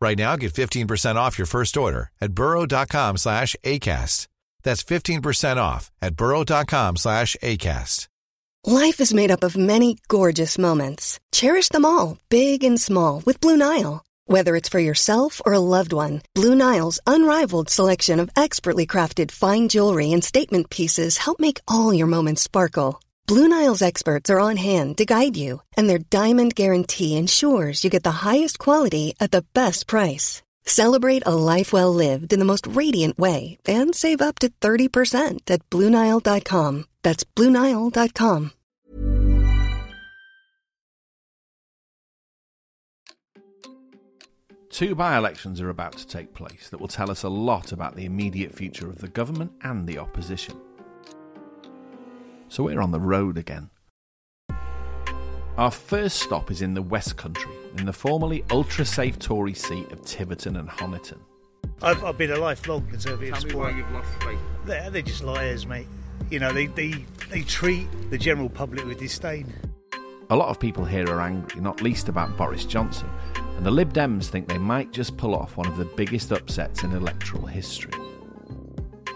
Right now, get 15% off your first order at burrow.com slash ACAST. That's 15% off at burrow.com slash ACAST. Life is made up of many gorgeous moments. Cherish them all, big and small, with Blue Nile. Whether it's for yourself or a loved one, Blue Nile's unrivaled selection of expertly crafted fine jewelry and statement pieces help make all your moments sparkle. Blue Nile's experts are on hand to guide you, and their diamond guarantee ensures you get the highest quality at the best price. Celebrate a life well lived in the most radiant way and save up to 30% at BlueNile.com. That's BlueNile.com. Two by elections are about to take place that will tell us a lot about the immediate future of the government and the opposition. So we're on the road again. Our first stop is in the West Country, in the formerly ultra safe Tory seat of Tiverton and Honiton. I've, I've been a lifelong Conservative Tell me supporter. why you've lost faith. They're, they're just liars, mate. You know, they, they, they treat the general public with disdain. A lot of people here are angry, not least about Boris Johnson, and the Lib Dems think they might just pull off one of the biggest upsets in electoral history.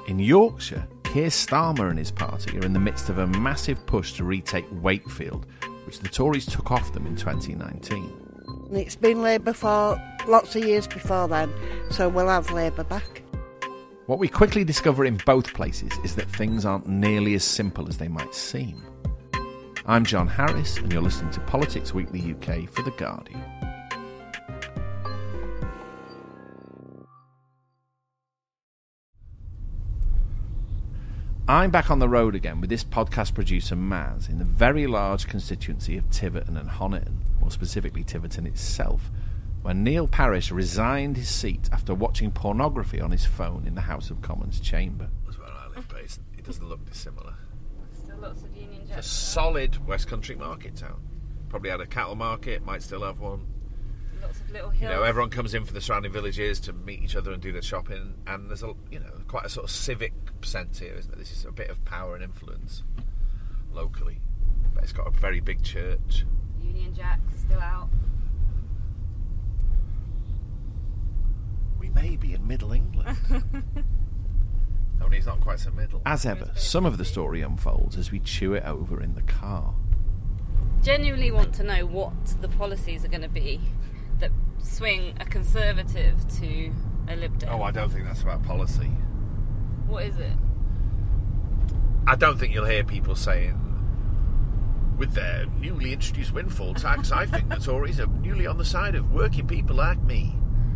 In Yorkshire, Keir Starmer and his party are in the midst of a massive push to retake Wakefield, which the Tories took off them in 2019. It's been Labour for lots of years before then, so we'll have Labour back. What we quickly discover in both places is that things aren't nearly as simple as they might seem. I'm John Harris, and you're listening to Politics Weekly UK for The Guardian. I'm back on the road again with this podcast producer Maz in the very large constituency of Tiverton and Honiton, more specifically Tiverton itself, where Neil Parish resigned his seat after watching pornography on his phone in the House of Commons chamber. That's where I live, but it doesn't look dissimilar. Still lots of Union It's a solid West Country market town. Probably had a cattle market, might still have one. Lots of little You know, everyone comes in from the surrounding villages to meet each other and do their shopping, and there's a you know quite a sort of civic sense here, isn't it? This is a bit of power and influence locally, but it's got a very big church. Union Jack's still out. We may be in Middle England. Only it's not quite so middle. As ever, some of the story unfolds as we chew it over in the car. Genuinely want to know what the policies are going to be that swing a Conservative to a Lib Dem. Oh, I don't think that's about policy. What is it? I don't think you'll hear people saying, with their newly introduced windfall tax, I think the Tories are newly on the side of working people like me.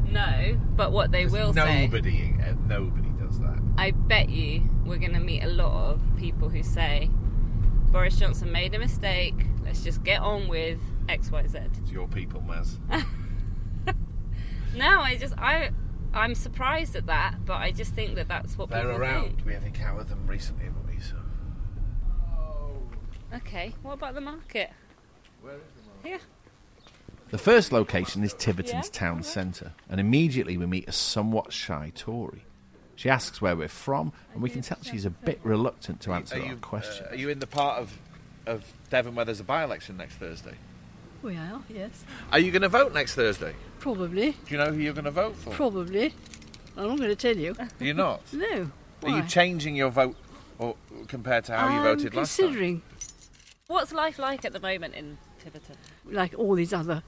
No, but what they will say. nobody, uh, nobody does that. I bet you we're going to meet a lot of people who say Boris Johnson made a mistake. Let's just get on with X, Y, Z. It's your people, Maz. No, I just I I'm surprised at that, but I just think that that's what They're people around. think. We have encountered them recently, haven't we? So. Okay, what about the market? Here. The first location is Tiverton's Yeah, town centre, and immediately we meet a somewhat shy Tory. She asks where we're from, and we can tell she's a bit reluctant to answer our question. uh, are you in the part of, of Devon where there's a by election next Thursday? We are, yes. Are you going to vote next Thursday? Probably. Do you know who you're going to vote for? Probably. I'm not going to tell you. Do you not? No. Are you changing your vote or, compared to how you I'm voted last time? considering, What's life like at the moment in Tiverton? like all these other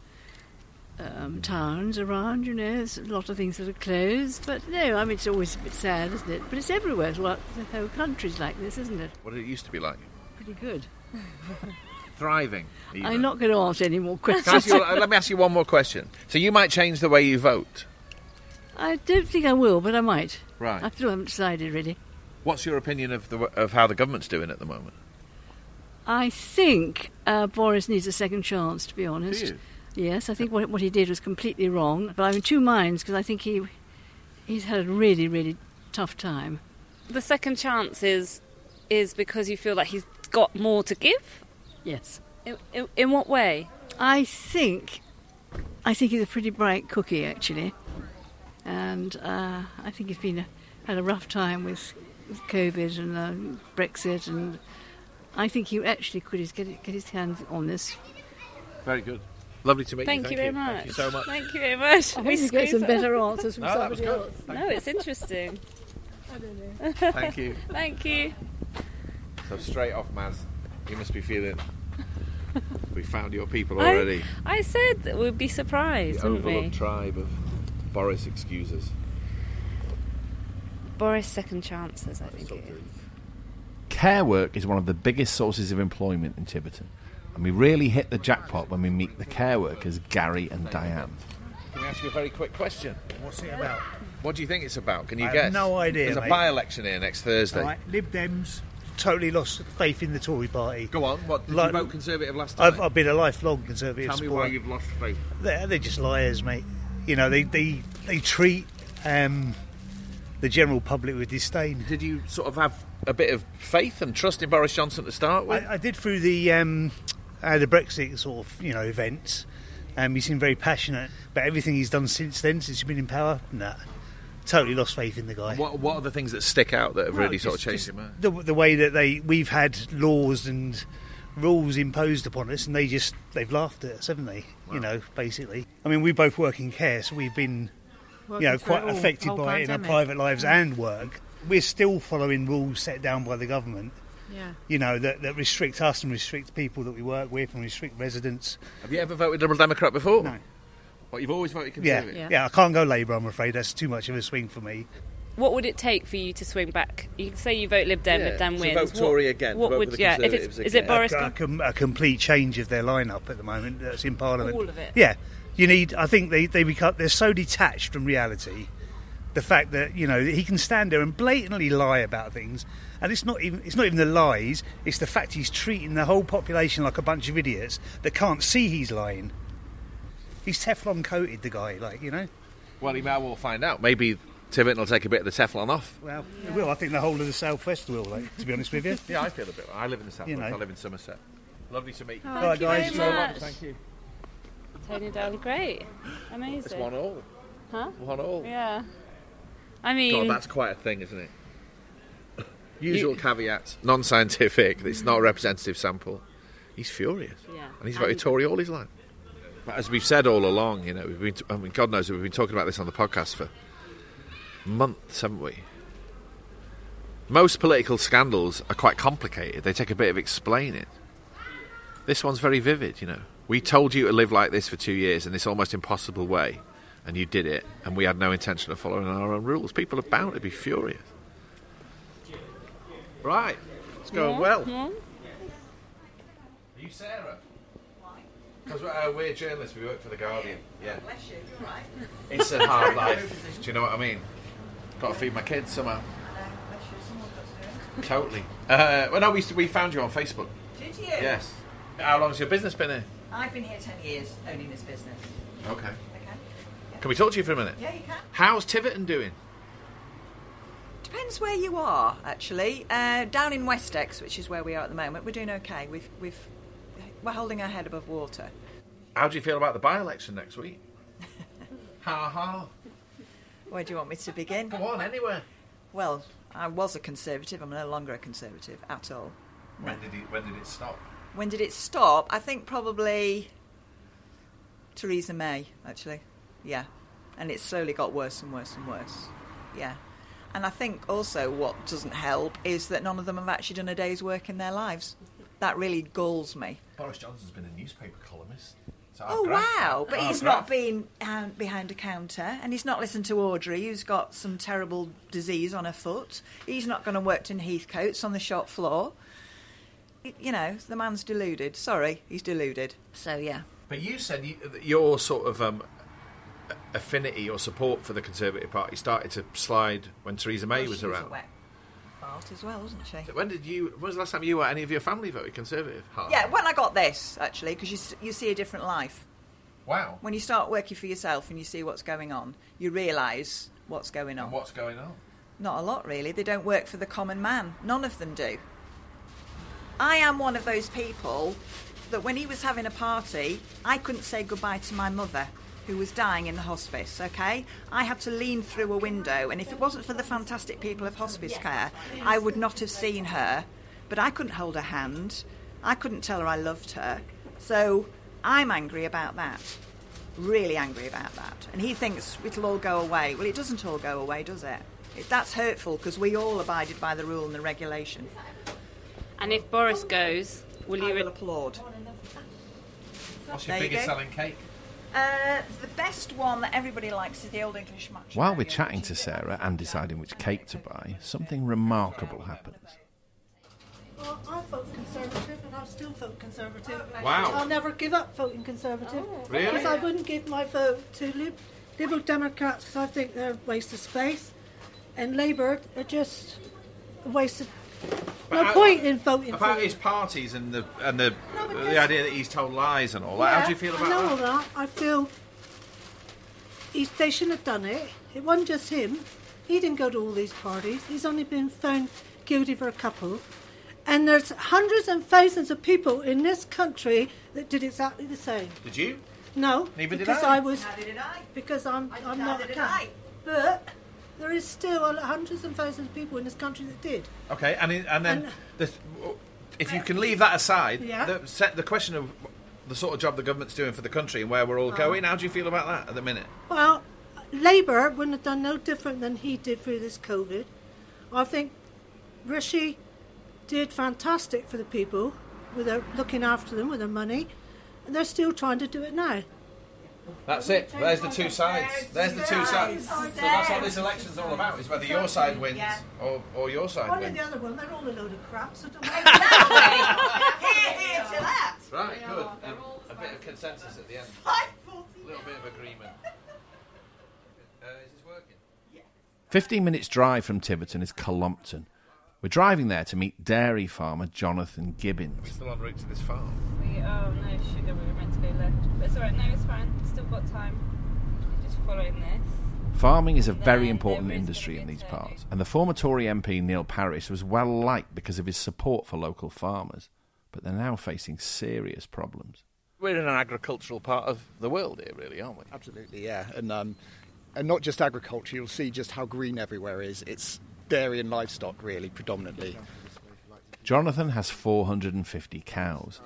um, towns around, you know, there's a lot of things that are closed. But no, I mean, it's always a bit sad, isn't it? But it's everywhere. Well, the whole country's like this, isn't it? What did it used to be like? Pretty good. Thriving. even. I'm not going to answer any more Can I ask questions. you, uh, let me ask you one more question. So you might change the way you vote. I don't think I will, but I might. Right. I still haven't decided, really. What's your opinion of the of how the government's doing at the moment? I think uh, Boris needs a second chance, to be honest. you? Yes, I think what, what he did was completely wrong. But I'm in two minds because I think he he's had a really, really tough time. The second chance is is because you feel like he's got more to give. Yes. In, in, in what way? I think I think he's a pretty bright cookie actually, and uh, I think he's been a, had a rough time with, with COVID and uh, Brexit, and I think he actually could get, get his hands on this. Very good. Lovely to meet Thank, you. Thank you very much. Thank you so much. Thank you very much. I We hope you get some better answers from No, somebody good. else. No, it's interesting. I don't know. Thank you. Thank you. So straight off, Maz, you must be feeling. we found your people already. I said that we'd be surprised, the wouldn't we? overlooked tribe of Boris excuses. Boris second chances, I think it is. Care work is one of the biggest sources of employment in Tiverton, and we really hit the jackpot when we meet the care workers Gary and Diane. Can we ask you a very quick question? What's it about? What do you think it's about? Can you I have guess? no idea, There's a mate. by-election here next Thursday. All right, Lib Dems totally lost faith in the Tory party. Go on. What did Like- you vote Conservative last time? I've, I've been a lifelong Conservative Tell me supporter. why you've lost faith. They're, they're just liars, mate. You know, they they, they treat um, the general public with disdain. Did you sort of have a bit of faith and trust in Boris Johnson to start with? I, I did through the um, uh, the Brexit sort of you know events. Um, he seemed very passionate, but everything he's done since then, since he's been in power, nah, totally lost faith in the guy. What What are the things that stick out that have Well, really sort of changed just your mind? The, the way that they we've had laws and rules imposed upon us, and they just they've laughed at us, haven't they? You know, basically. I mean, we both work in care, so we've been you know quite affected by it in our private lives and work. We're still following rules set down by the government. Yeah. You know that, that restrict us and restrict people that we work with and restrict residents. Have you ever voted Liberal Democrat before? No. What you've always voted Yeah, Conservative? yeah, I can't go Labour. I'm afraid that's too much of a swing for me. What would it take for you to swing back? You can say you vote Lib Dem, Yeah, Lib Dem so wins. vote What- Tory again, What vote would yeah? If it's is it. Boris? a, a, com- a complete change of their lineup at the moment that's in Parliament. All of it? Yeah, you need. I think they they become they're so detached from reality. The fact that you know he can stand there and blatantly lie about things, and it's not even it's not even the lies. It's the fact he's treating the whole population like a bunch of idiots that can't see he's lying. He's Teflon coated the guy, like you know. Well, he may well find out. Maybe Tiverton will take a bit of the Teflon off. Well, it will. I think the whole of the southwest will. Like, to be honest with you. Yeah, I feel a bit. I live in the southwest. You know. I live in Somerset. Lovely to meet you. Oh, All right, thank you guys. very much. Thank you. Tony Down, great, amazing. It's one all. Huh? One all. Yeah. I mean, God, that's quite a thing, isn't it? Usual caveats, non-scientific. It's not a representative sample. He's furious, yeah. and he's voted Tory all his life. As we've said all along, you know, we've been. I mean, God knows we've been talking about this on the podcast for months, haven't we? Most political scandals are quite complicated. They take a bit of explaining. This one's very vivid, you know. We told you to live like this for two years in this almost impossible way, and you did it, and we had no intention of following our own rules. People are bound to be furious. Right, it's going Yeah, well. yeah. Are you Sarah? Because we're, uh, we're journalists, we work for The Guardian. Yeah. Bless you, you're right. It's a hard life. Do you know what I mean? Got to feed my kids somehow. Bless you, someone's got to do it. Totally. Uh, well, no, we, we found you on Facebook. Did you? Yes. How long's your business been here? I've been here 10 years owning this business. Okay. Okay? Can we talk to you for a minute? Yeah, you can. How's Tiverton doing? Depends where you are, actually. Uh, down in Westexe, which is where we are at the moment, we're doing okay. We've, we've, we're holding our head above water. How do you feel about the by-election next week? ha ha. Where do you want me to begin? Go on, anywhere. Well, I was a Conservative. I'm no longer a Conservative at all. When did it, when did it stop? When did it stop? I think probably Theresa May, actually. Yeah. And it slowly got worse and worse and worse. Yeah. And I think also what doesn't help is that none of them have actually done a day's work in their lives. That really galls me. Boris Johnson's been a newspaper columnist. So Oh wow! But he's not been um, behind a counter, and he's not listened to Audrey, who's got some terrible disease on her foot. He's not going to work in Heathcoat's on the shop floor. You know, the man's deluded. Sorry, he's deluded. So yeah. But you said you, that your sort of um, affinity or support for the Conservative Party started to slide when Theresa May Well, was around. a as well, wasn't she? When did you? When was the last time you or any of your family voted Conservative? Hard. Yeah, when I got this actually, because you you see a different life. Wow. When you start working for yourself and you see what's going on, you realise what's going on. And what's going on? Not a lot, really. They don't work for the common man. None of them do. I am one of those people that when he was having a party, I couldn't say goodbye to my mother, who was dying in the hospice, okay? I had to lean through a window, and if it wasn't for the fantastic people of hospice care, I would not have seen her. But I couldn't hold her hand. I couldn't tell her I loved her. So I'm angry about that. Really angry about that. And he thinks it'll all go away. Well, it doesn't all go away, does it? it that's hurtful because we all abided by the rule and the regulation. And if Boris goes, will I you? will Re- applaud. What's your There biggest go. selling cake? Uh, the best one that everybody likes is the Old English match. While we're chatting to Sarah and deciding which cake to buy, something remarkable happens. Well, I vote Conservative and I still vote Conservative. Wow. I'll never give up voting Conservative. Really? Because I wouldn't give my vote to Lib- Liberal Democrats because I think they're a waste of space. And Labour are just a waste of. No how- point in voting About for his them. parties and the and the the idea that he's told lies and all that. How do you feel about I know all about that? that. I feel he's, they shouldn't have done it. It wasn't just him. He didn't go to all these parties. He's only been found guilty for a couple. And there's hundreds and thousands of people in this country that did exactly the same. Did you? No, Neither did because I. was Neither did I. because I'm I'm not a Neither cat. But there is still hundreds and thousands of people in this country that did. Okay, and in, and then And- the, if you can leave that aside, Yeah. the, set the question of the sort of job the government's doing for the country and where we're all ah. going. How do you feel about that at the minute? Well, Labour wouldn't have done no different than he did through this COVID. I think Rishi did fantastic for the people with looking after them with their money, and they're still trying to do it now. That's it. There's the two sides. There's the two sides. So that's what this election's all about: is whether your side wins or, or your side One and wins. the other one, they're all a load of crap. So don't Here, here to that. Right, good. Um, a bit of consensus at the end. A little bit of agreement. Uh, is this working? 15 minutes drive from Tiverton is Cullompton. We're driving there to meet dairy farmer Jonathan Gibbons. We're still en route to this farm. We, oh no, sugar. We were meant to go left, but it's alright. No, it's fine. Still got time. Just following this. Farming is a There- very important industry in these a parts, and the former Tory MP Neil Parish was well liked because of his support for local farmers, but they're now facing serious problems. We're in an agricultural part of the world here, really, aren't we? Absolutely, yeah, and um, and not just agriculture. You'll see just how green everywhere is. It's dairy and livestock, really, predominantly. Jonathan has 450 cows.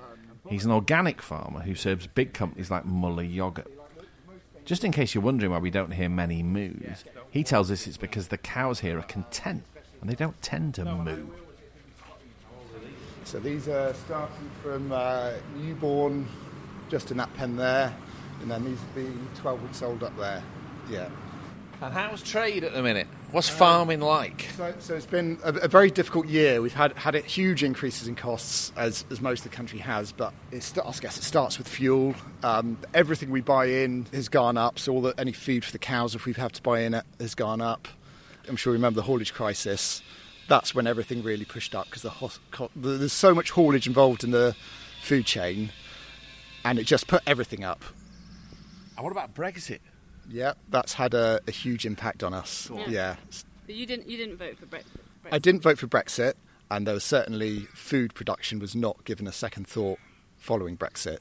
He's an organic farmer who serves big companies like Muller Yogurt. Just in case you're wondering why we don't hear many moos, he tells us it's because the cows here are content and they don't tend to moo. So these are starting from uh, newborn, just in that pen there, and then these would be 12 weeks old up there. Yeah. And how's trade at the minute? What's farming like? So, so it's been a, a very difficult year. We've had had it, huge increases in costs, as, as most of the country has. But it's, I guess it starts with fuel. Um, everything we buy in has gone up. So all the, any food for the cows, if we've had to buy in it, has gone up. I'm sure you remember the haulage crisis. That's when everything really pushed up because the, hos- co- there's so much haulage involved in the food chain, and it just put everything up. And what about Brexit? Yeah, that's had a, a huge impact on us. Yeah. yeah. But you didn't. You didn't vote for Brexit. I didn't vote for Brexit, and there was certainly food production was not given a second thought following Brexit,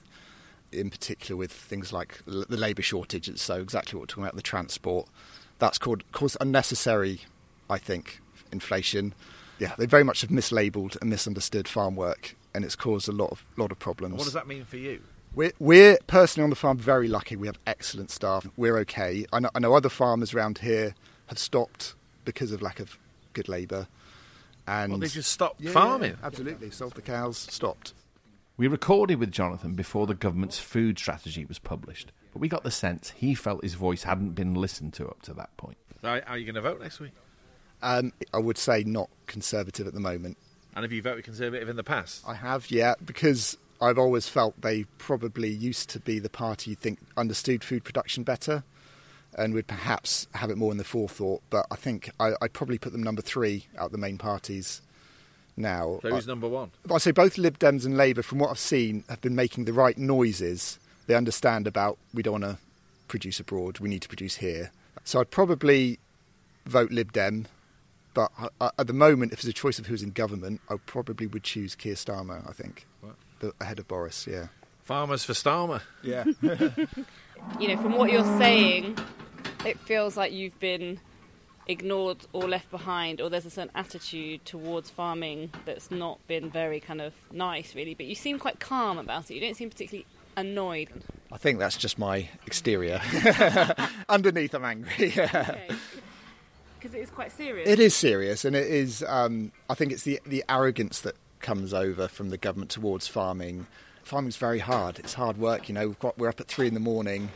in particular with things like l- the labour shortages. So exactly what we're talking about, the transport, that's called, caused unnecessary, I think, inflation. Yeah, they very much have mislabeled and misunderstood farm work, and it's caused a lot of lot of problems. And what does that mean for you? We're, we're personally on the farm very lucky. We have excellent staff. We're okay. I know, I know other farmers around here have stopped because of lack of good labour. And Well, they just stopped Yeah, farming. yeah, absolutely, sold the cows, stopped. We recorded with Jonathan before the government's food strategy was published, but we got the sense he felt his voice hadn't been listened to up to that point. How are you going to vote next week? Um, I would say not conservative at the moment. And have you voted Conservative in the past? I have, yeah, because I've always felt they probably used to be the party you think understood food production better and would perhaps have it more in the forethought. But I think I, I'd probably put them number three out of the main parties now. So who's I- number one? I'd say both Lib Dems and Labour, from what I've seen, have been making the right noises, they understand about we don't want to produce abroad, we need to produce here. So I'd probably vote Lib Dem, but I, I, at the moment, if there's a choice of who's in government, I probably would choose Keir Starmer. I think the, ahead of Boris. Yeah. Farmers for Starmer. Yeah. you know, from what you're saying, it feels like you've been ignored or left behind, or there's a certain attitude towards farming that's not been very kind of nice, really. But you seem quite calm about it. You don't seem particularly annoyed. I think that's just my exterior. Underneath, I'm angry. Because it is quite serious. It is serious, and it is. Um, I think it's the the arrogance that comes over from the government towards farming. Farming's very hard. It's hard work. You know, got, we're up at three in the morning,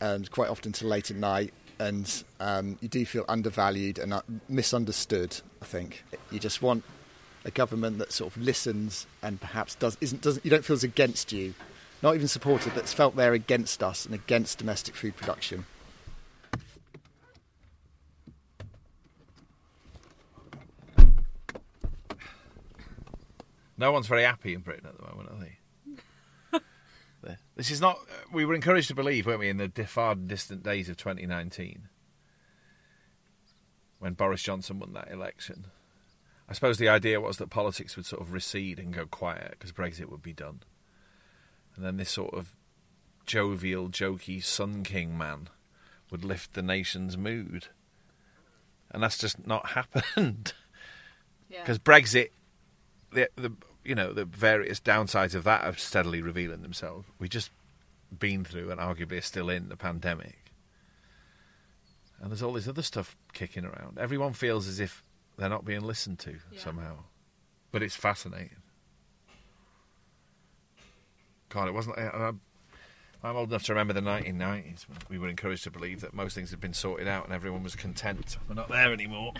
and quite often till late at night, and um, you do feel undervalued and uh, misunderstood. I think you just want a government that sort of listens and perhaps does isn't doesn't you don't feel as against you not even supported, that's felt they're against us and against domestic food production. No one's very happy in Britain at the moment, are they? this is not. Uh, we were encouraged to believe, weren't we, in the far distant days of 2019, when Boris Johnson won that election. I suppose the idea was that politics would sort of recede and go quiet because Brexit would be done and then this sort of jovial, jokey Sun King man would lift the nation's mood. And that's just not happened. Because yeah. Brexit, the, the you know the various downsides of that are steadily revealing themselves. We just been through and arguably are still in the pandemic, and there's all this other stuff kicking around. Everyone feels as if they're not being listened to yeah. somehow, but it's fascinating. God, it wasn't. I, I'm old enough to remember the 1990s when we were encouraged to believe that most things had been sorted out and everyone was content. We're not there anymore.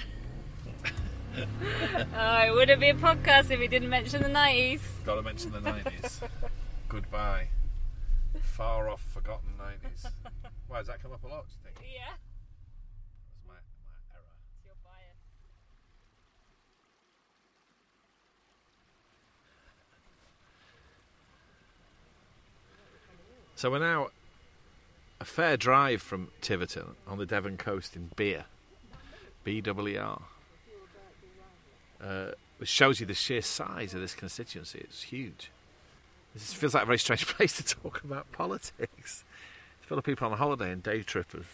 Oh, it wouldn't be a podcast if we didn't mention the 90s. Got to mention the 90s. Goodbye. Far off, forgotten 90s. Why, does that come up a lot, do you think? Yeah. So we're now a fair drive from Tiverton on the Devon coast in Beer, BWR. Uh, which shows you the sheer size of this constituency. It's huge. This feels like a very strange place to talk about politics. It's full of people on holiday and day trippers.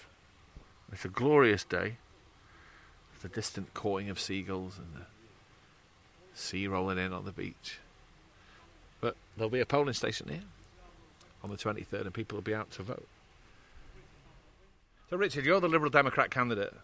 It's a glorious day. The distant cawing of seagulls and the sea rolling in on the beach. But there'll be a polling station here on the 23rd and people will be out to vote. So, Richard, you're the Liberal Democrat candidate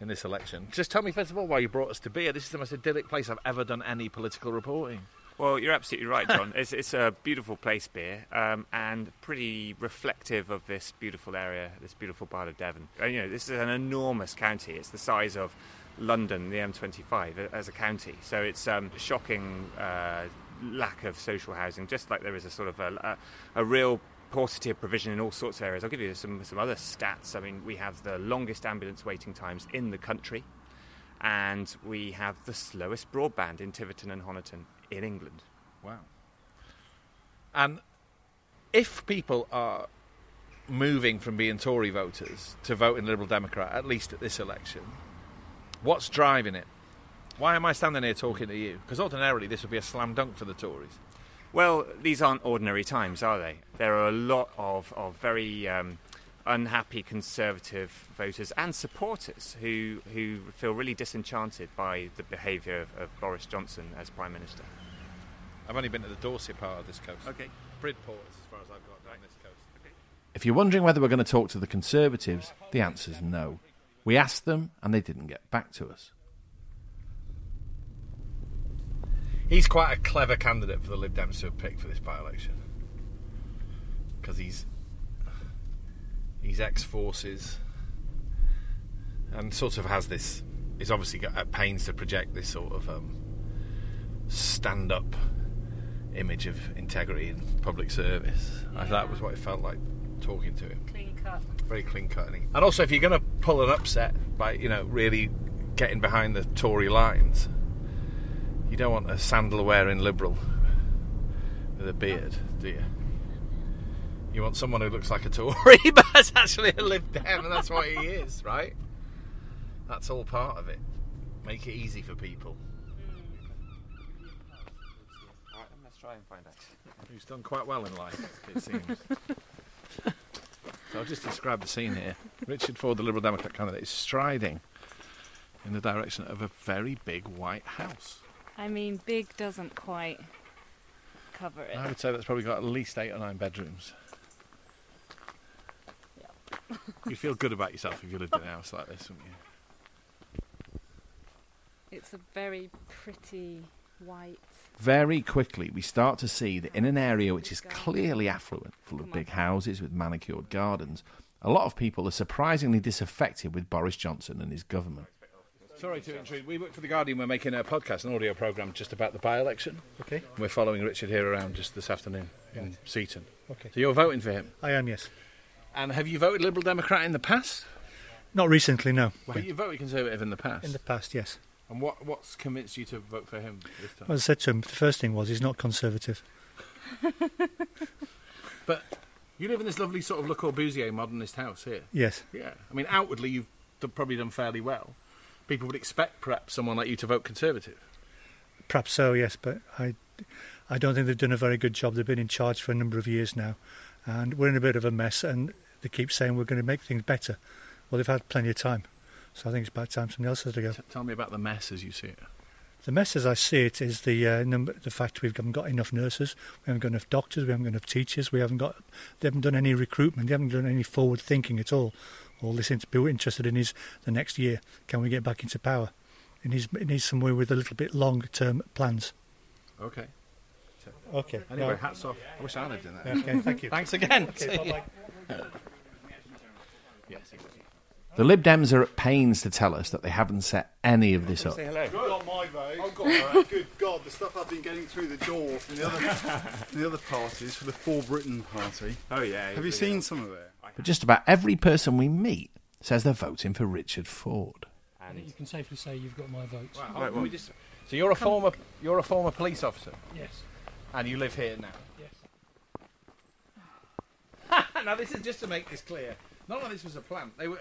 in this election. Just tell me, first of all, why you brought us to Beer. This is the most idyllic place I've ever done any political reporting. Well, you're absolutely right, John. it's, it's, a beautiful place, Beer, um, and pretty reflective of this beautiful area, this beautiful part of Devon. And, uh, you know, this is an enormous county. It's the size of London, the M25, as a county. So it's um, shocking uh, lack of social housing, just like there is a sort of a, a, a real paucity of provision in all sorts of areas. I'll give you some, some other stats. I mean, we have the longest ambulance waiting times in the country, and we have the slowest broadband in Tiverton and Honiton in England. Wow. And if people are moving from being Tory voters to voting Liberal Democrat, at least at this election, what's driving it? Why am I standing here talking to you? Because ordinarily this would be a slam dunk for the Tories. Well, these aren't ordinary times, are they? There are a lot of, of very um, unhappy Conservative voters and supporters who, who feel really disenchanted by the behaviour of, of, Boris Johnson as Prime Minister. I've only been to the Dorset part of this coast. Okay. Bridport is as far as I've got down this coast. Okay. If you're wondering whether we're going to talk to the Conservatives, the answer is no. We asked them and they didn't get back to us. He's quite a clever candidate for the Lib Dems to have picked for this by-election because he's he's ex-forces and sort of has this. He's obviously got at pains to project this sort of um, stand-up image of integrity and public service. Yeah. that was what it felt like talking to him. Clean cut. Very clean cut. And also, if you're going to pull an upset by you know really getting behind the Tory lines you don't want a sandal wearing liberal with a beard, do you? You want someone who looks like a Tory, but is actually a Lib Dem, and that's what he is, right? That's all part of it. Make it easy for people. Right, let's try and find out. Who's done quite well in life, it seems. so I'll just describe the scene here. Richard Foord, the Liberal Democrat candidate, is striding in the direction of a very big white house. I mean, big doesn't quite cover it. I would say that's probably got at least eight or nine bedrooms. You'd feel good about yourself if you lived in a house like this, wouldn't you? It's a very pretty white. Very quickly, we start to see that in an area which is clearly affluent, full of big houses with manicured gardens, a lot of people are surprisingly disaffected with Boris Johnson and his government. Sorry to intrude. We work for The Guardian. We're making a podcast, an audio programme just about the by election. Okay. We're following Richard here around just this afternoon in Right. Seaton. Okay. So you're voting for him? I am, yes. And have you voted Liberal Democrat in the past? Not recently, no. But you voted Conservative in the past? In the past, yes. And what, what's convinced you to vote for him this time? As I said to him, the first thing was he's not conservative. But you live in this lovely sort of Le Corbusier modernist house here. Yes. Yeah. I mean, outwardly, you've probably done fairly well. People would expect perhaps someone like you to vote Conservative. Perhaps so, yes, but I, I don't think they've done a very good job. They've been in charge for a number of years now, and we're in a bit of a mess. And they keep saying we're going to make things better. Well, they've had plenty of time, so I think it's about time somebody else has to go. T- tell me about the mess as you see it. The mess, as I see it, is the uh, number, the fact we haven't got enough nurses, we haven't got enough doctors, we haven't got enough teachers, we haven't got, they haven't done any recruitment, they haven't done any forward thinking at all. All they seem to be interested in is the next year, can we get back into power? It needs, it needs somewhere with a little bit longer term plans. Okay. Okay. Anyway, no. hats off. I wish I lived in that. Okay, thank you. Thanks again. Okay, See bye-bye. The Lib Dems are at pains to tell us that they haven't set any of this up. Say hello. got my vote. I've got that. Good God, the stuff I've been getting through the door from the other, from the other parties, for the For Britain party. Oh yeah. Have you seen some of it? But just about every person we meet says they're voting for Richard Foord. I think you can safely say you've got my vote. Wow, let me just- so you're a former you're a former police officer, Yes. and you live here now. Yes. now this is just to make this clear. None of this was a plan. They were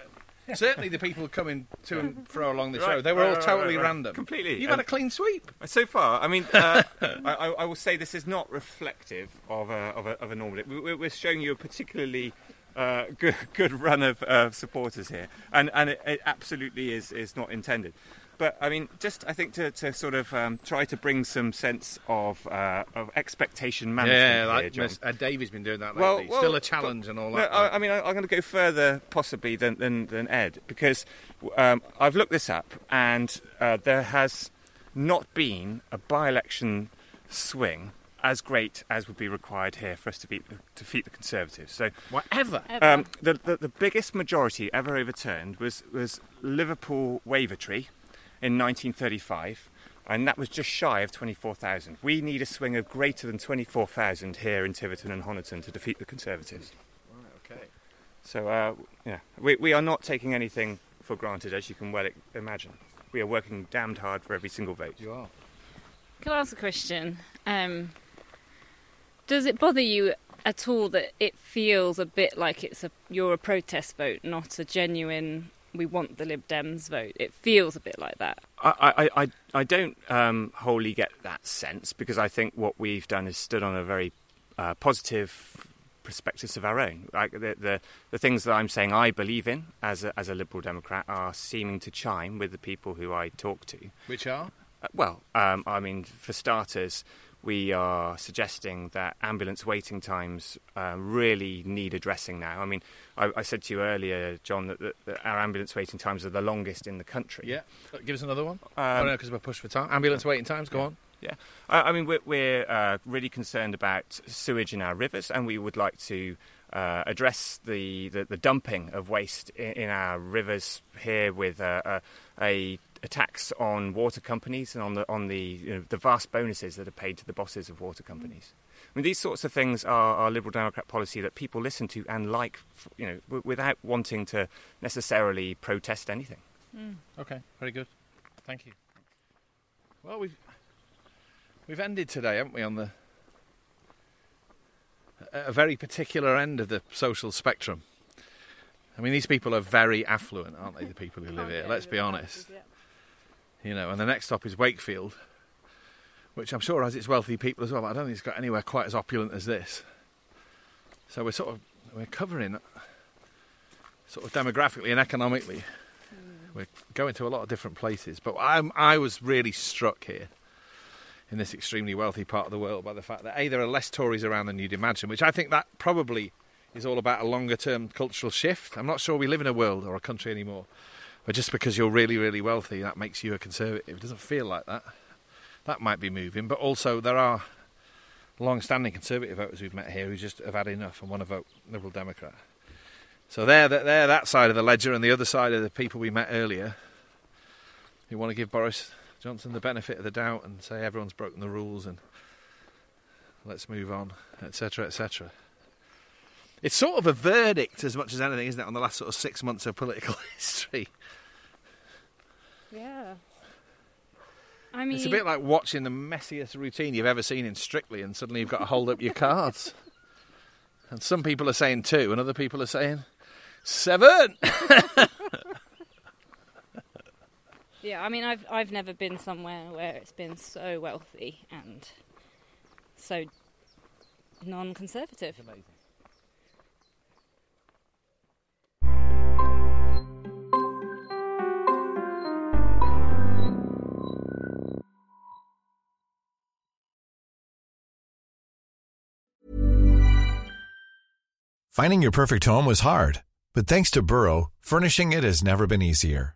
certainly the people coming to and fro along this Right, road. They were right, all right, totally right, right. random. Completely. You've had a clean sweep. So far, I mean, uh, I, I, I will say this is not reflective of a, of a, of a normal. we- we- We're showing you a particularly uh, good, good run of uh, supporters here, and and it, it absolutely is is not intended. But I mean, just I think to, to sort of um, try to bring some sense of uh, of expectation management. Yeah, here, like John. Miss- Ed Davey's been doing that lately. well, Still a but- challenge and all No, that. I, I mean, I, I'm going to go further, possibly, than, than, than Ed, because um, I've looked this up, and uh, there has not been a by-election swing as great as would be required here for us to beat the, defeat the Conservatives. So, whatever. Um, the, the the biggest majority ever overturned was was Liverpool Wavertree in 1935. And that was just shy of 24,000. We need a swing of greater than 24,000 here in Tiverton and Honiton to defeat the Conservatives. Right. okay. So, uh, yeah, we, we are not taking anything for granted, as you can well imagine. We are working damned hard for every single vote. You are. Can I ask a question? Um, does it bother you at all that it feels a bit like it's a you're a protest vote, not a genuine we want the Lib Dems vote? It feels a bit like that. I, I, I, I don't um, wholly get that sense because I think what we've done is stood on a very uh, positive perspectives of our own. Like the, the the things that I'm saying I believe in as a, as a Liberal Democrat are seeming to chime with the people who I talk to. Which are? Uh, well, um, I mean, for starters, we are suggesting that ambulance waiting times uh, really need addressing now. I mean, I, I said to you earlier, John, that, that, that our ambulance waiting times are the longest in the country. Yeah. Uh, Give us another one. Um, oh, no, because we're pushed for time. Ambulance waiting times, go on. Yeah, I, I mean we're, we're uh, really concerned about sewage in our rivers, and we would like to uh, address the, the, the dumping of waste in, in our rivers here with uh, a, a, a tax on water companies and on the on the you know, the vast bonuses that are paid to the bosses of water companies. I mean, these sorts of things are, are Liberal Democrat policy that people listen to and like, you know, w- without wanting to necessarily protest anything. Okay, very good. Thank you. Well, we've we've ended today, haven't we? On the a very particular end of the social spectrum. I mean, these people are very affluent, aren't they? The people who live oh, here. Let's be honest. You know, and the next stop is Wakefield, which I'm sure has its wealthy people as well. But I don't think it's got anywhere quite as opulent as this. So we're sort of we're covering sort of demographically and economically. Hmm. We're going to a lot of different places, but I'm, I was really struck here in this extremely wealthy part of the world by the fact that a there are less Tories around than you'd imagine, which I think that probably is all about a longer term cultural shift. I'm not sure we live in a world or a country anymore where just because you're really really wealthy that makes you a conservative. It doesn't feel like that. That might be moving, but also there are long-standing conservative voters we've met here who just have had enough and want to vote Liberal Democrat. So they're, that side of the ledger, and the other side of the people we met earlier who want to give Boris Johnson the benefit of the doubt and say everyone's broken the rules and let's move on, etc., etc. It's sort of a verdict as much as anything, isn't it, on the last sort of six months of political history? Yeah. I mean, It's a bit like watching the messiest routine you've ever seen in Strictly, and suddenly you've got to hold up your cards. And some people are saying two, and other people are saying seven. Yeah, I mean, I've I've never been somewhere where it's been so wealthy and so non-conservative. Finding your perfect home was hard, but thanks to Burrow, furnishing it has never been easier.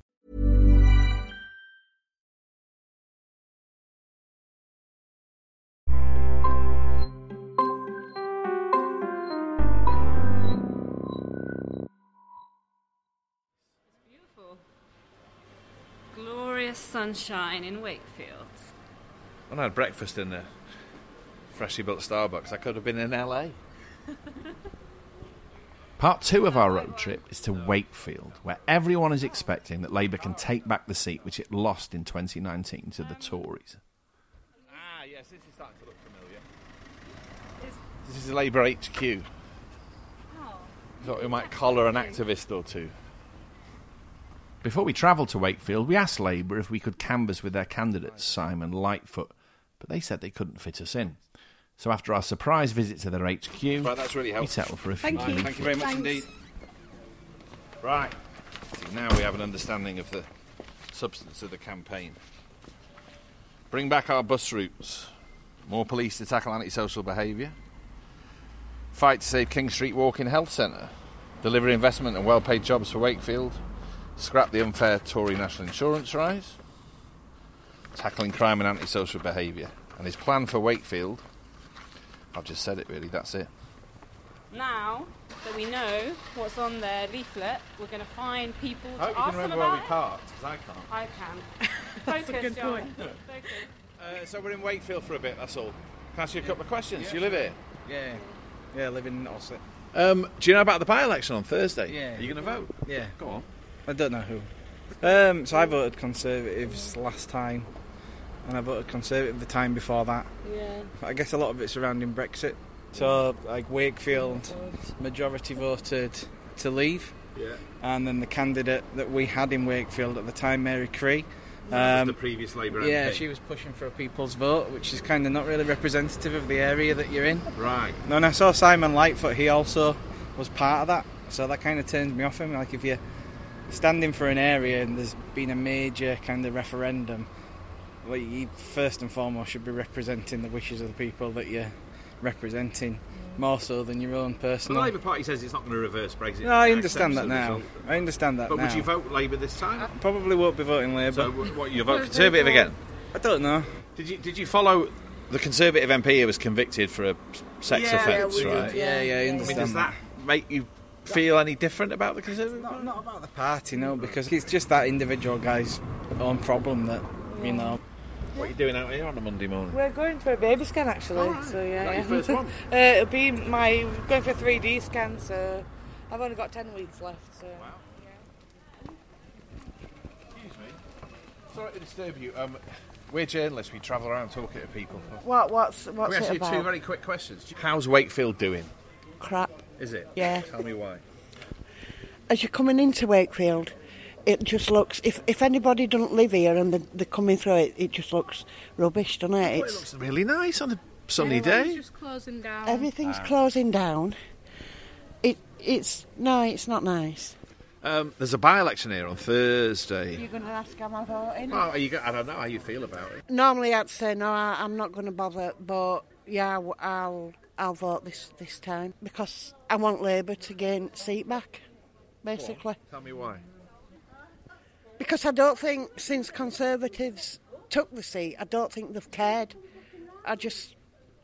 Glorious sunshine in Wakefield. When I had breakfast in the freshly built Starbucks, I could have been in LA. Part two of our road trip is to Wakefield, where everyone is expecting that Labour can take back the seat which it lost in 2019 to the Tories. Ah, yes, this is starting to look familiar. This is Labour HQ. Thought we might collar an activist or two. Before we travelled to Wakefield, we asked Labour if we could canvass with their candidates, Simon Lightwood, but they said they couldn't fit us in. So after our surprise visit to their HQ, Right, that's really we helpful. settled for a few Thank you. Thank you very much Thanks. indeed. Right. See, now we have an understanding of the substance of the campaign. Bring back our bus routes. More police to tackle antisocial behaviour. Fight to save King Street Walk-in Health Centre. Deliver investment and well paid jobs for Wakefield. Scrap the unfair Tory national insurance rise. Tackling crime and antisocial behaviour. And his plan for Wakefield, I've just said it really, that's it. Now that we know what's on their leaflet, we're going to find people to I hope you ask can them remember where we about it. parked, because I can't. I can. That's a Focus, good John. point. Focus. Uh, so we're in Wakefield for a bit, that's all. Can I ask you a couple of questions? You live here? Yeah, yeah, I live in Ossett. Um, do you know about the by-election on Thursday? Yeah. Are you going to vote? Yeah. Go on. I don't know who. Um, so I voted Conservatives last time, and I voted Conservative the time before that. Yeah. I guess a lot of it surrounding Brexit. So, like Wakefield, majority voted to leave. Yeah. And then the candidate that we had in Wakefield at the time, Mary Creagh. That was the previous Labour MP. Yeah, she was pushing for a people's vote, which is kind of not really representative of the area that you're in. Right. And I saw Simon Lightwood, he also was part of that. So that kind of turns me off him. Like if you're standing for an area and there's been a major kind of referendum, well, you first and foremost should be representing the wishes of the people that you're representing, more so than your own personal. The. Labour Party says it's not going to reverse Brexit. No, I understand that now. result. I understand that But now. would you vote Labour this time? Probably won't be voting Labour. So, wh- what, you vote Conservative again? I don't know. Did you did you follow the Conservative MP who was convicted for a sex Yeah, offence? we did, yeah, yeah, I I mean, understand does that make you feel any different about the Conservative? Not, not about the party, no, because it's just that individual guy's own problem that, you know. What are you doing out here on a Monday morning? We're going for a baby scan actually. Oh, So yeah, Not yeah. your first one? uh, it'll be my going for a 3D scan. So I've only got 10 weeks left. So Wow. Yeah. Excuse me. Sorry to disturb you. Um, we're journalists. We travel around talking to people. What? What's Can what's we ask it you about? two very quick questions. How's Wakefield doing? Crap. Is it? Yeah. Tell me why. As you're coming into Wakefield, it just looks. If if anybody doesn't live here and they're, they're coming through it, it just looks rubbish, doesn't it? Well, it looks really nice on a sunny day. just closing down. Everything's Ah. closing down. It it's no, it's not nice. Um, there's a by-election here on Thursday. You're going to ask how I'm voting? Well, are you, I don't know how you feel about it. Normally, I'd say no. I, I'm not going to bother, but yeah, I'll- I'll I'll vote this this time because I want Labour to gain seat back, basically. Tell me why. Because I don't think since Conservatives took the seat, I don't think they've cared. I just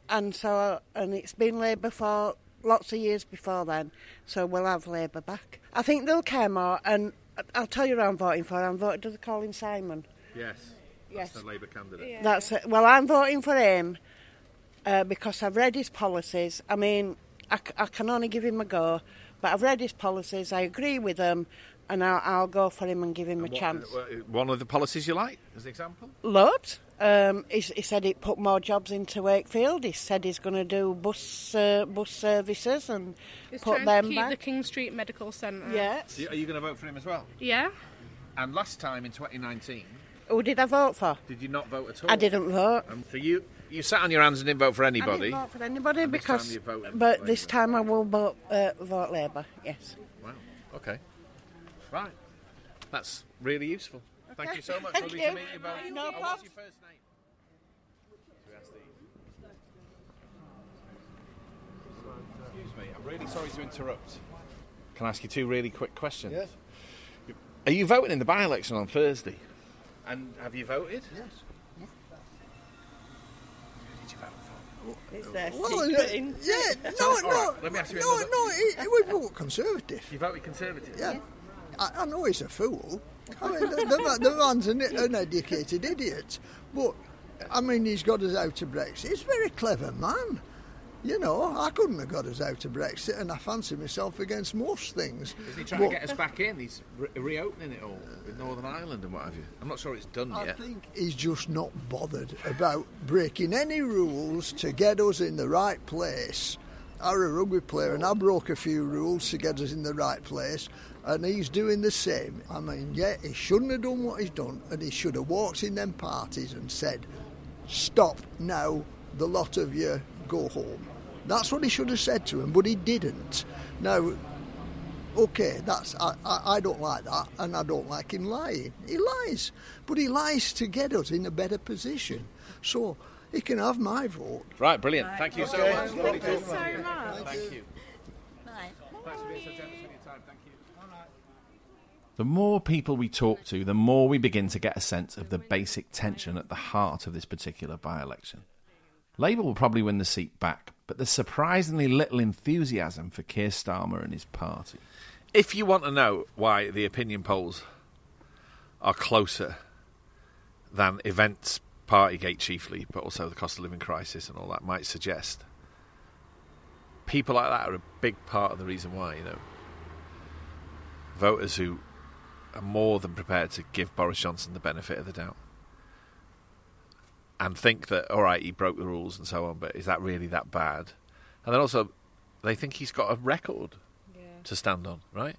and so and it's been Labour for lots of years before then, so we'll have Labour back. I think they'll care more, and I- I'll tell you who I'm voting for. I'm voting. for they call Simon? Yes. Yes. That's the Labour candidate. That's it. Well, I'm voting for him uh, because I've read his policies. I mean, I can only give him a go, but I've read his policies. I agree with them, and I'll, I'll go for him and give him a What- chance. uh, One of the policies you like, as an example? Loads. Um, he, he said he'd put more jobs into Wakefield. He said he's going to do bus uh, bus services and It's put trying them to keep back. the King Street Medical Centre. Yeah. So are you going to vote for him as well? Yeah. And last time in 2019, Who did I vote for? did you not vote at all? I didn't vote. Um, so you you sat on your hands and didn't vote for I anybody. didn't vote for anybody And because. time you voted but this time I will vote, uh, vote Labour. Yes. Wow. Okay. Right. That's really useful. Thank you so much. Thank Lovely you. to meet you both. No Oh, what's your first name? Should we ask these? Excuse me. I'm really sorry to interrupt. Can I ask you two really quick questions? Yes. Are you voting in the by-election on Thursday? And have you voted? Yes. Is there Well, secret uh, yeah, no, all no, right, let me ask you no, another- no, he, he would vote Conservative. You voted Conservative? Yeah. I, I know he's a fool. I mean, the, the, the man's an uneducated idiot. But, I mean, he's got us out of Brexit. He's a very clever man. You know, I couldn't have got us out of Brexit, and I fancy myself against most things. Is he trying But to get us back in? He's re- reopening it all with Northern Ireland and what have you. I'm not sure it's done I yet. I think he's just not bothered about breaking any rules to get us in the right place. I'm a rugby player and I broke a few rules to get us in the right place, and he's doing the same. I mean, yeah, he shouldn't have done what he's done, and he should have walked in them parties and said, Stop now, the lot of you go home. That's what he should have said to him, but he didn't. Now, okay, that's I, I, I don't like that, and I don't like him lying. He lies, but he lies to get us in a better position. So he can have my vote. Right, brilliant. Thank you so much. Thank you so much. Thank you. Thanks for being so generous with your time. Thank you. The more people we talk to, the more we begin to get a sense of the basic tension at the heart of this particular by election. Labour will probably win the seat back, but there's surprisingly little enthusiasm for Keir Starmer and his party. If you want to know why the opinion polls are closer than events, Partygate chiefly, but also the cost of living crisis and all that might suggest, people like that are a big part of the reason why, you know. Voters who are more than prepared to give Boris Johnson the benefit of the doubt. And think that, all right, he broke the rules and so on, but is that really that bad? And then also, they think he's got a record to stand on, right?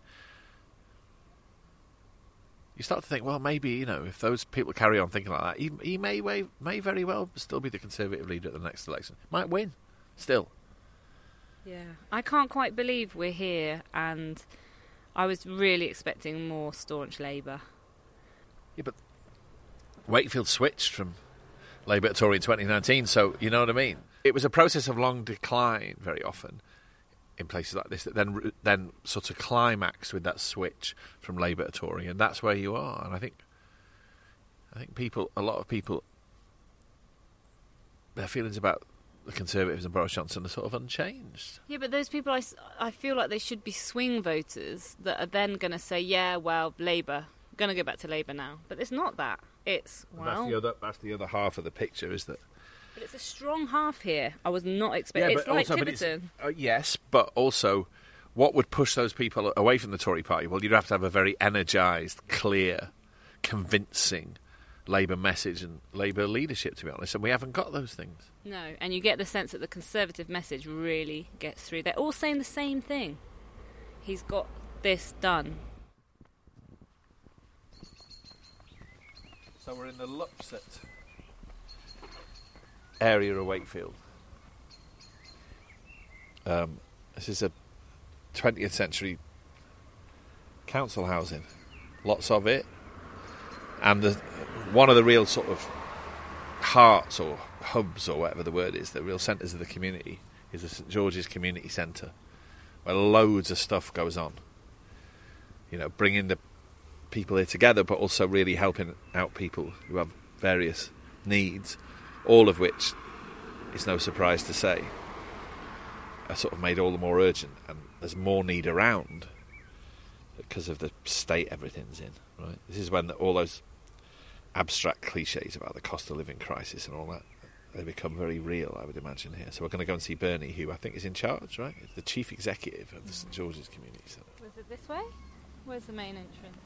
You start to think, well, maybe you know, if those people carry on thinking like that, he, he may way, may very well still be the Conservative leader at the next election. Might win, still. Yeah, I can't quite believe we're here, and I was really expecting more staunch Labour. Yeah, but Wakefield switched from Labour Tory in 2019. So you know what I mean. It was a process of long decline very often in places like this that then then sort of climaxed with that switch from Labour to Tory, and that's where you are. And I think I think people, a lot of people, their feelings about the Conservatives and Boris Johnson are sort of unchanged. Yeah, but those people, I, I feel like they should be swing voters that are then going to say, yeah, well, Labour, going to go back to Labour now. But it's not that. It's, that's the other that's the other half of the picture, is that but it's a strong half here. I was not expecting. it's like also- but Tiverton. uh, yes, but also, what would push those people away from the Tory party? Well, you'd have to have a very energised, clear, convincing Labour message and Labour leadership, to be honest, and we haven't got those things. No, and you get the sense that the Conservative message really gets through. They're all saying the same thing. He's got this done. So we're in the Lupset area of Wakefield. Um, this is a 20th century council housing, lots of it, and the, one of the real sort of hearts or hubs or whatever the word is, the real centres of the community is the St George's Community Centre, where loads of stuff goes on. You know, bringing the people here together, but also really helping out people who have various needs, all of which, it's no surprise to say, are sort of made all the more urgent, and there's more need around because of the state everything's in. Right, this is when all those abstract cliches about the cost of living crisis and all that they become very real, I would imagine here. So we're going to go and see Bernie, who I think is in charge, right? The chief executive of the St George's Community Centre. Was it this way? Where's the main entrance?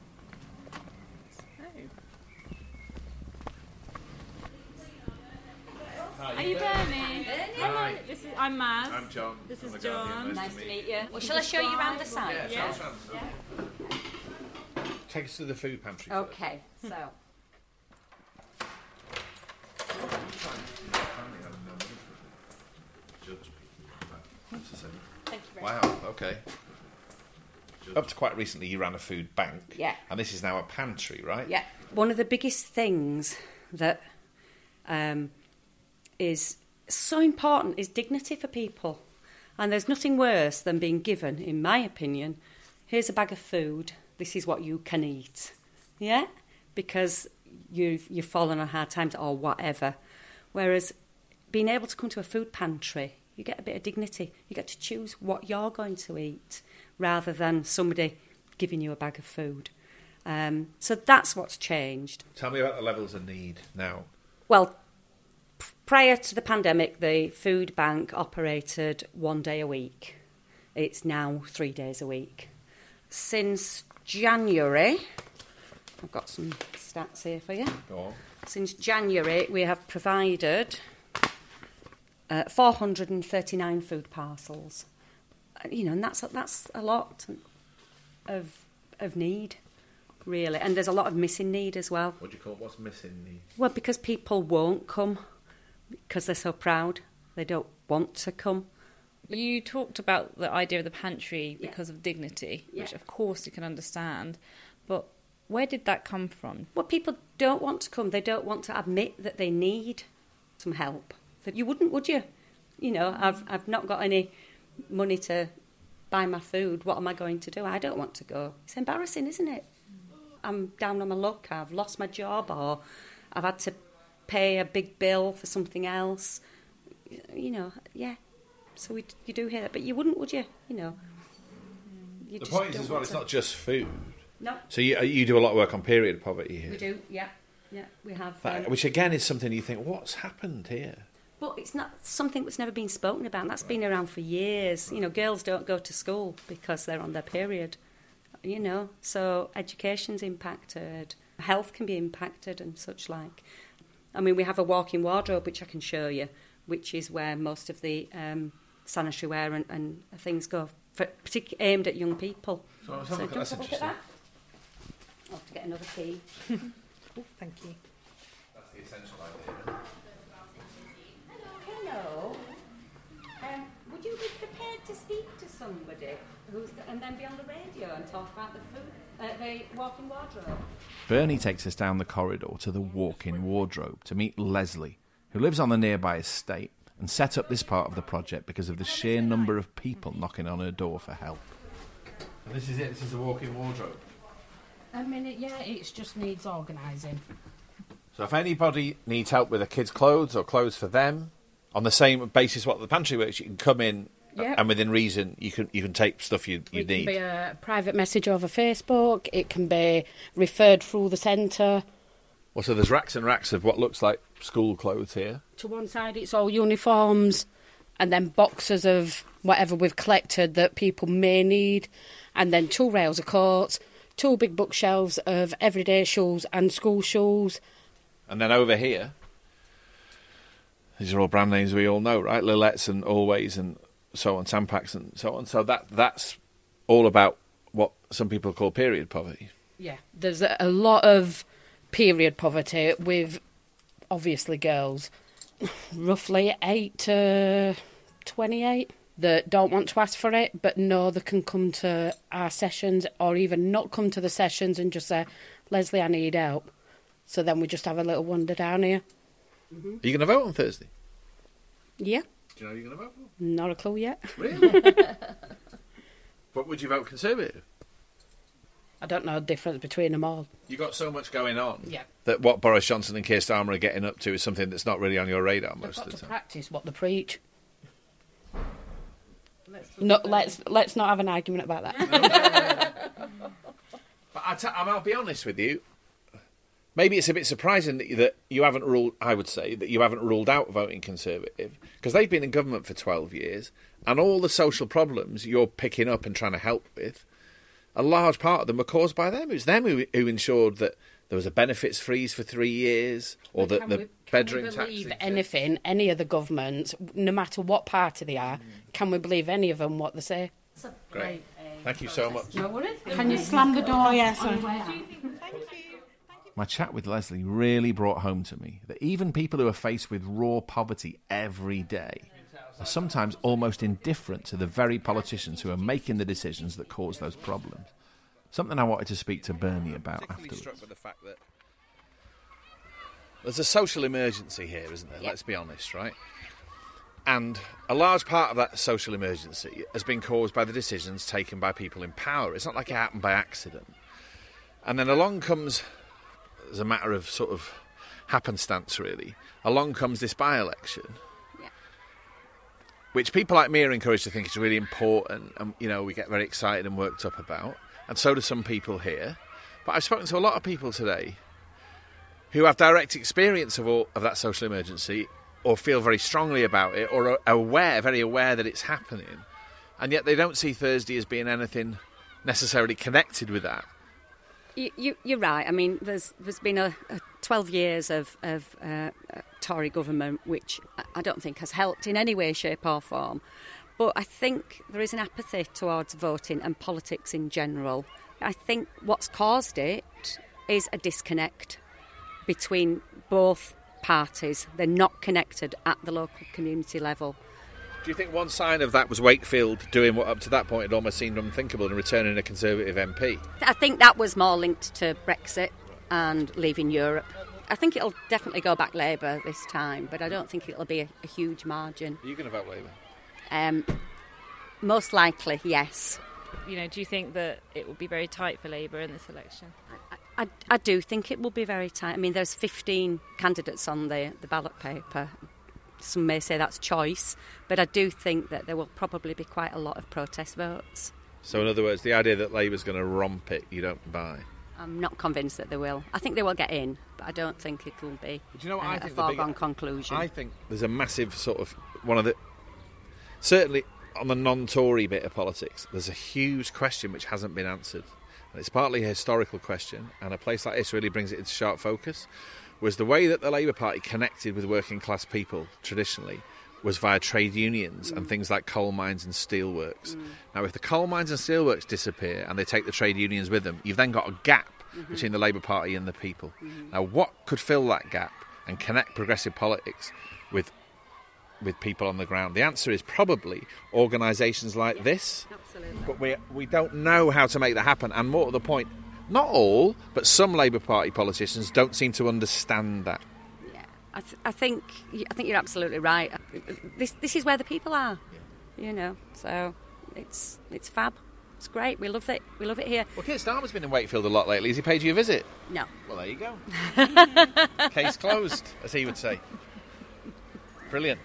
Hi, Are you Bernie? Hi. This is, I'm Maz. I'm John. This is John. Nice to meet you. Well, shall I show you around the side? Yeah, Yeah. show us. Take us to the food pantry. Okay, so Thank you very Wow, okay. Up to quite recently, you ran a food bank. Yeah. And this is now a pantry, right? yeah, one of the biggest things that um, is so important is dignity for people, and there's nothing worse than being given, in my opinion, here's a bag of food. This is what you can eat. Yeah, because you've you've fallen on hard times or whatever. Whereas being able to come to a food pantry, you get a bit of dignity. You get to choose what you're going to eat rather than somebody giving you a bag of food. Um, so that's what's changed. Tell me about the levels of need now. Well, p- prior to the pandemic, the food bank operated one day a week. It's now three days a week. Since January, I've got some stats here for you. Go on. Since January, we have provided uh, 439 food parcels. You know, and that's that's a lot of of need, really. And there's a lot of missing need as well. What do you call what's missing need? Well, because people won't come because they're so proud. They don't want to come. You talked about the idea of the pantry because of dignity, which Yeah. of course you can understand. But where did that come from? Well, people don't want to come. They don't want to admit that they need some help. That you wouldn't, would you? You know, I've I've not got any money to buy my food. What am I going to do? I don't want to go. It's embarrassing, isn't it? I'm down on my luck. I've lost my job, or I've had to pay a big bill for something else. You know, yeah. So we, you do hear that, but you wouldn't, would you? You know. You the point is as well, want it's to. not just food. No. So you you do a lot of work on period poverty here. We do, yeah, yeah. We have. That- um, which again is something you think, what's happened here? But it's not something that's never been spoken about. That's been around for years. You know, girls don't go to school because they're on their period. You know, so education's impacted, health can be impacted, and such like. I mean, we have a walk-in wardrobe which I can show you, which is where most of the um, sanitary wear and, and things go, for, partic- aimed at young people. So have look do you want that's to have a look at interesting. that? I'll have to get another key. Oh, thank you. Somebody who's and then be on the radio and talk about the food, uh, the walk-in wardrobe? Bernie takes us down the corridor to the walk in wardrobe to meet Leslie, who lives on the nearby estate and set up this part of the project because of the sheer number of people knocking on her door for help. And this is it. This is the walk-in wardrobe. I mean, it, yeah, it just needs organising. So if anybody needs help with their kids' clothes or clothes for them, on the same basis what the pantry works, you can come in Yep. and within reason you can you can take stuff you, you it need. can be a private message over Facebook. It can be referred through the centre. Well, so there's racks and racks of what looks like school clothes here. To one side, it's all uniforms, and then boxes of whatever we've collected that people may need, and then two rails of coats, two big bookshelves of everyday shoes and school shoes. And then over here, these are all brand names we all know, right? Lil-Lets and Always and so on, Tampax and so on. So that that's all about what some people call period poverty. Yeah, there's a lot of period poverty with obviously girls, roughly eight to twenty-eight that don't want to ask for it, but know they can come to our sessions or even not come to the sessions and just say, "Leslie, I need help." So then we just have a little wander down here. Are you going to vote on Thursday? Yeah, Do you know who you're going to vote for? not a clue yet. Really? But would you vote Conservative? I don't know the difference between them all. You got so much going on Yeah. that what Boris Johnson and Keir Starmer are getting up to is something that's not really on your radar most got of the to time. practice what they preach. No, let's let's not have an argument about that. But I t- I mean, I'll be honest with you. Maybe it's a bit surprising that you, that you haven't ruled. I would say that you haven't ruled out voting Conservative because they've been in government for twelve years, and all the social problems you're picking up and trying to help with, a large part of them were caused by them. It was them who, who ensured that there was a benefits freeze for three years, or that Can the we- bedroom tax. can we tax. believe anything, any of the governments, no matter what party they are, mm. can we believe any of them what they say? Great. Uh, Thank you so much. No worries. Can you slam the door? Oh, yes, on sir. your way out? My chat with Leslie really brought home to me that even people who are faced with raw poverty every day are sometimes almost indifferent to the very politicians who are making the decisions that cause those problems. Something I wanted to speak to Bernie about afterwards. struck with the fact that there's a social emergency here, isn't there? Let's be honest, right? And a large part of that social emergency has been caused by the decisions taken by people in power. It's not like it happened by accident. And then along comes, as a matter of sort of happenstance, really, along comes this by election. Which people like me are encouraged to think is really important, and you know we get very excited and worked up about, and so do some people here. But I've spoken to a lot of people today who have direct experience of all of that social emergency, or feel very strongly about it, or are aware, very aware that it's happening, and yet they don't see Thursday as being anything necessarily connected with that. You, you're right. I mean, there's there's been a, a 12 years of, of uh, uh, Tory government, which I don't think has helped in any way, shape, or form. But I think there is an apathy towards voting and politics in general. I think what's caused it is a disconnect between both parties. They're not connected at the local community level. Do you think one sign of that was Wakefield doing what up to that point had almost seemed unthinkable and returning a Conservative MP? I think that was more linked to Brexit and leaving Europe. I think it'll definitely go back Labour this time, but I don't think it'll be a, a huge margin. Are you going to vote Labour? Um, most likely, yes. You know, do you think that it will be very tight for Labour in this election? I, I do think it will be very tight. I mean, there's 15 candidates on the, the ballot paper. Some may say that's choice, but I do think that there will probably be quite a lot of protest votes. So, in other words, the idea that Labour's going to romp it, you don't buy. I'm not convinced that they will. I think they will get in, but I don't think it'll be Do you know what uh, I a think the big- foregone conclusion. I think there's a massive sort of one of the certainly on the non-Tory bit of politics. There's a huge question which hasn't been answered, and it's partly a historical question. And a place like this really brings it into sharp focus. Was the way that the Labour Party connected with working class people traditionally was via trade unions and mm. things like coal mines and steelworks. Mm. Now, if the coal mines and steelworks disappear and they take the trade unions with them, you've then got a gap Mhm. between the Labour Party and the people. Mm-hmm. Now, what could fill that gap and connect progressive politics with with people on the ground? The answer is probably organisations like this. Absolutely. But we we don't know how to make that happen. And more to the point, not all, but some Labour Party politicians don't seem to understand that. I, th- I think I think you're absolutely right. Uh, this this is where the people are, you know. So it's it's fab. It's great. We love it. We love it here. Well, Keir Starmer's been in Wakefield a lot lately. Has he paid you a visit? No. Well, there you go. Case closed, as he would say. Brilliant.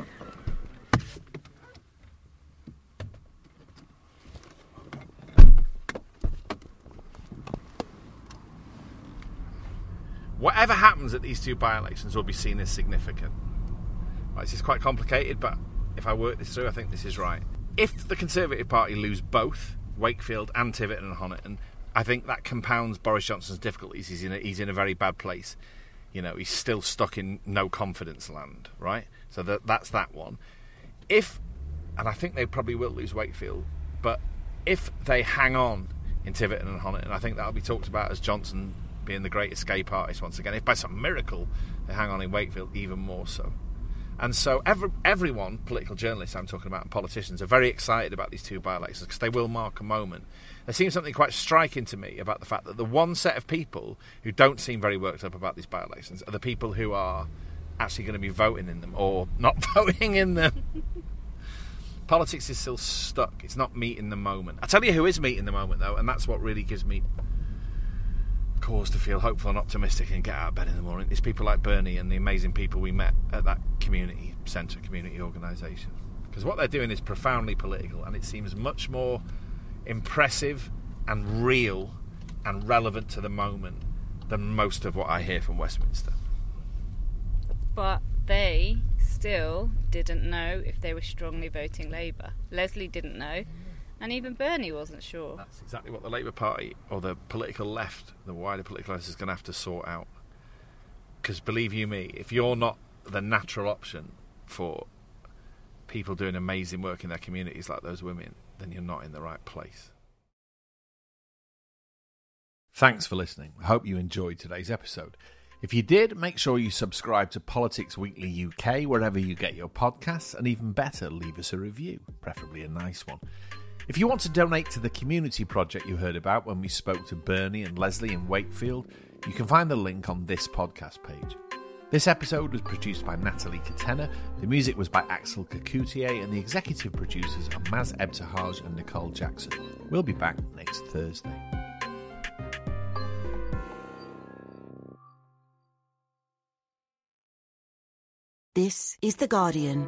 Whatever happens at these two by-elections will be seen as significant. Right, this is quite complicated, but if I work this through, I think this is right. If the Conservative Party lose both Wakefield and Tiverton and Honiton, I think that compounds Boris Johnson's difficulties. He's in a, he's in a very bad place. You know, he's still stuck in no confidence land, right? So that that's that one. If, and I think they probably will lose Wakefield, but if they hang on in Tiverton and Honiton, I think that'll be talked about as Johnson being the great escape artist once again. If by some miracle they hang on in Wakefield, even more so. And so every, everyone, political journalists I'm talking about, and politicians, are very excited about these two by-elections because they will mark a moment. There seems something quite striking to me about the fact that the one set of people who don't seem very worked up about these by-elections are the people who are actually going to be voting in them or not voting in them. Politics is still stuck. It's not meeting the moment. I tell you who is meeting the moment though, and that's what really gives me cause to feel hopeful and optimistic and get out of bed in the morning. It's people like Bernie and the amazing people we met at that community centre, community organisation. Because what they're doing is profoundly political and it seems much more impressive and real and relevant to the moment than most of what I hear from Westminster. But they still didn't know if they were strongly voting Labour. Leslie didn't know, and even Bernie wasn't sure. That's exactly what the Labour Party or the political left, the wider political left, is going to have to sort out. Because believe you me, if you're not the natural option for people doing amazing work in their communities like those women, then you're not in the right place. Thanks for listening. I hope you enjoyed today's episode. If you did, make sure you subscribe to Politics Weekly UK wherever you get your podcasts, and even better, leave us a review, preferably a nice one. If you want to donate to the community project you heard about when we spoke to Bernie and Leslie in Wakefield, you can find the link on this podcast page. This episode was produced by Natalie Katena, the music was by Axel Kacoutié, and the executive producers are Maz Ebtehaj and Nicole Jackson. We'll be back next Thursday. This is The Guardian.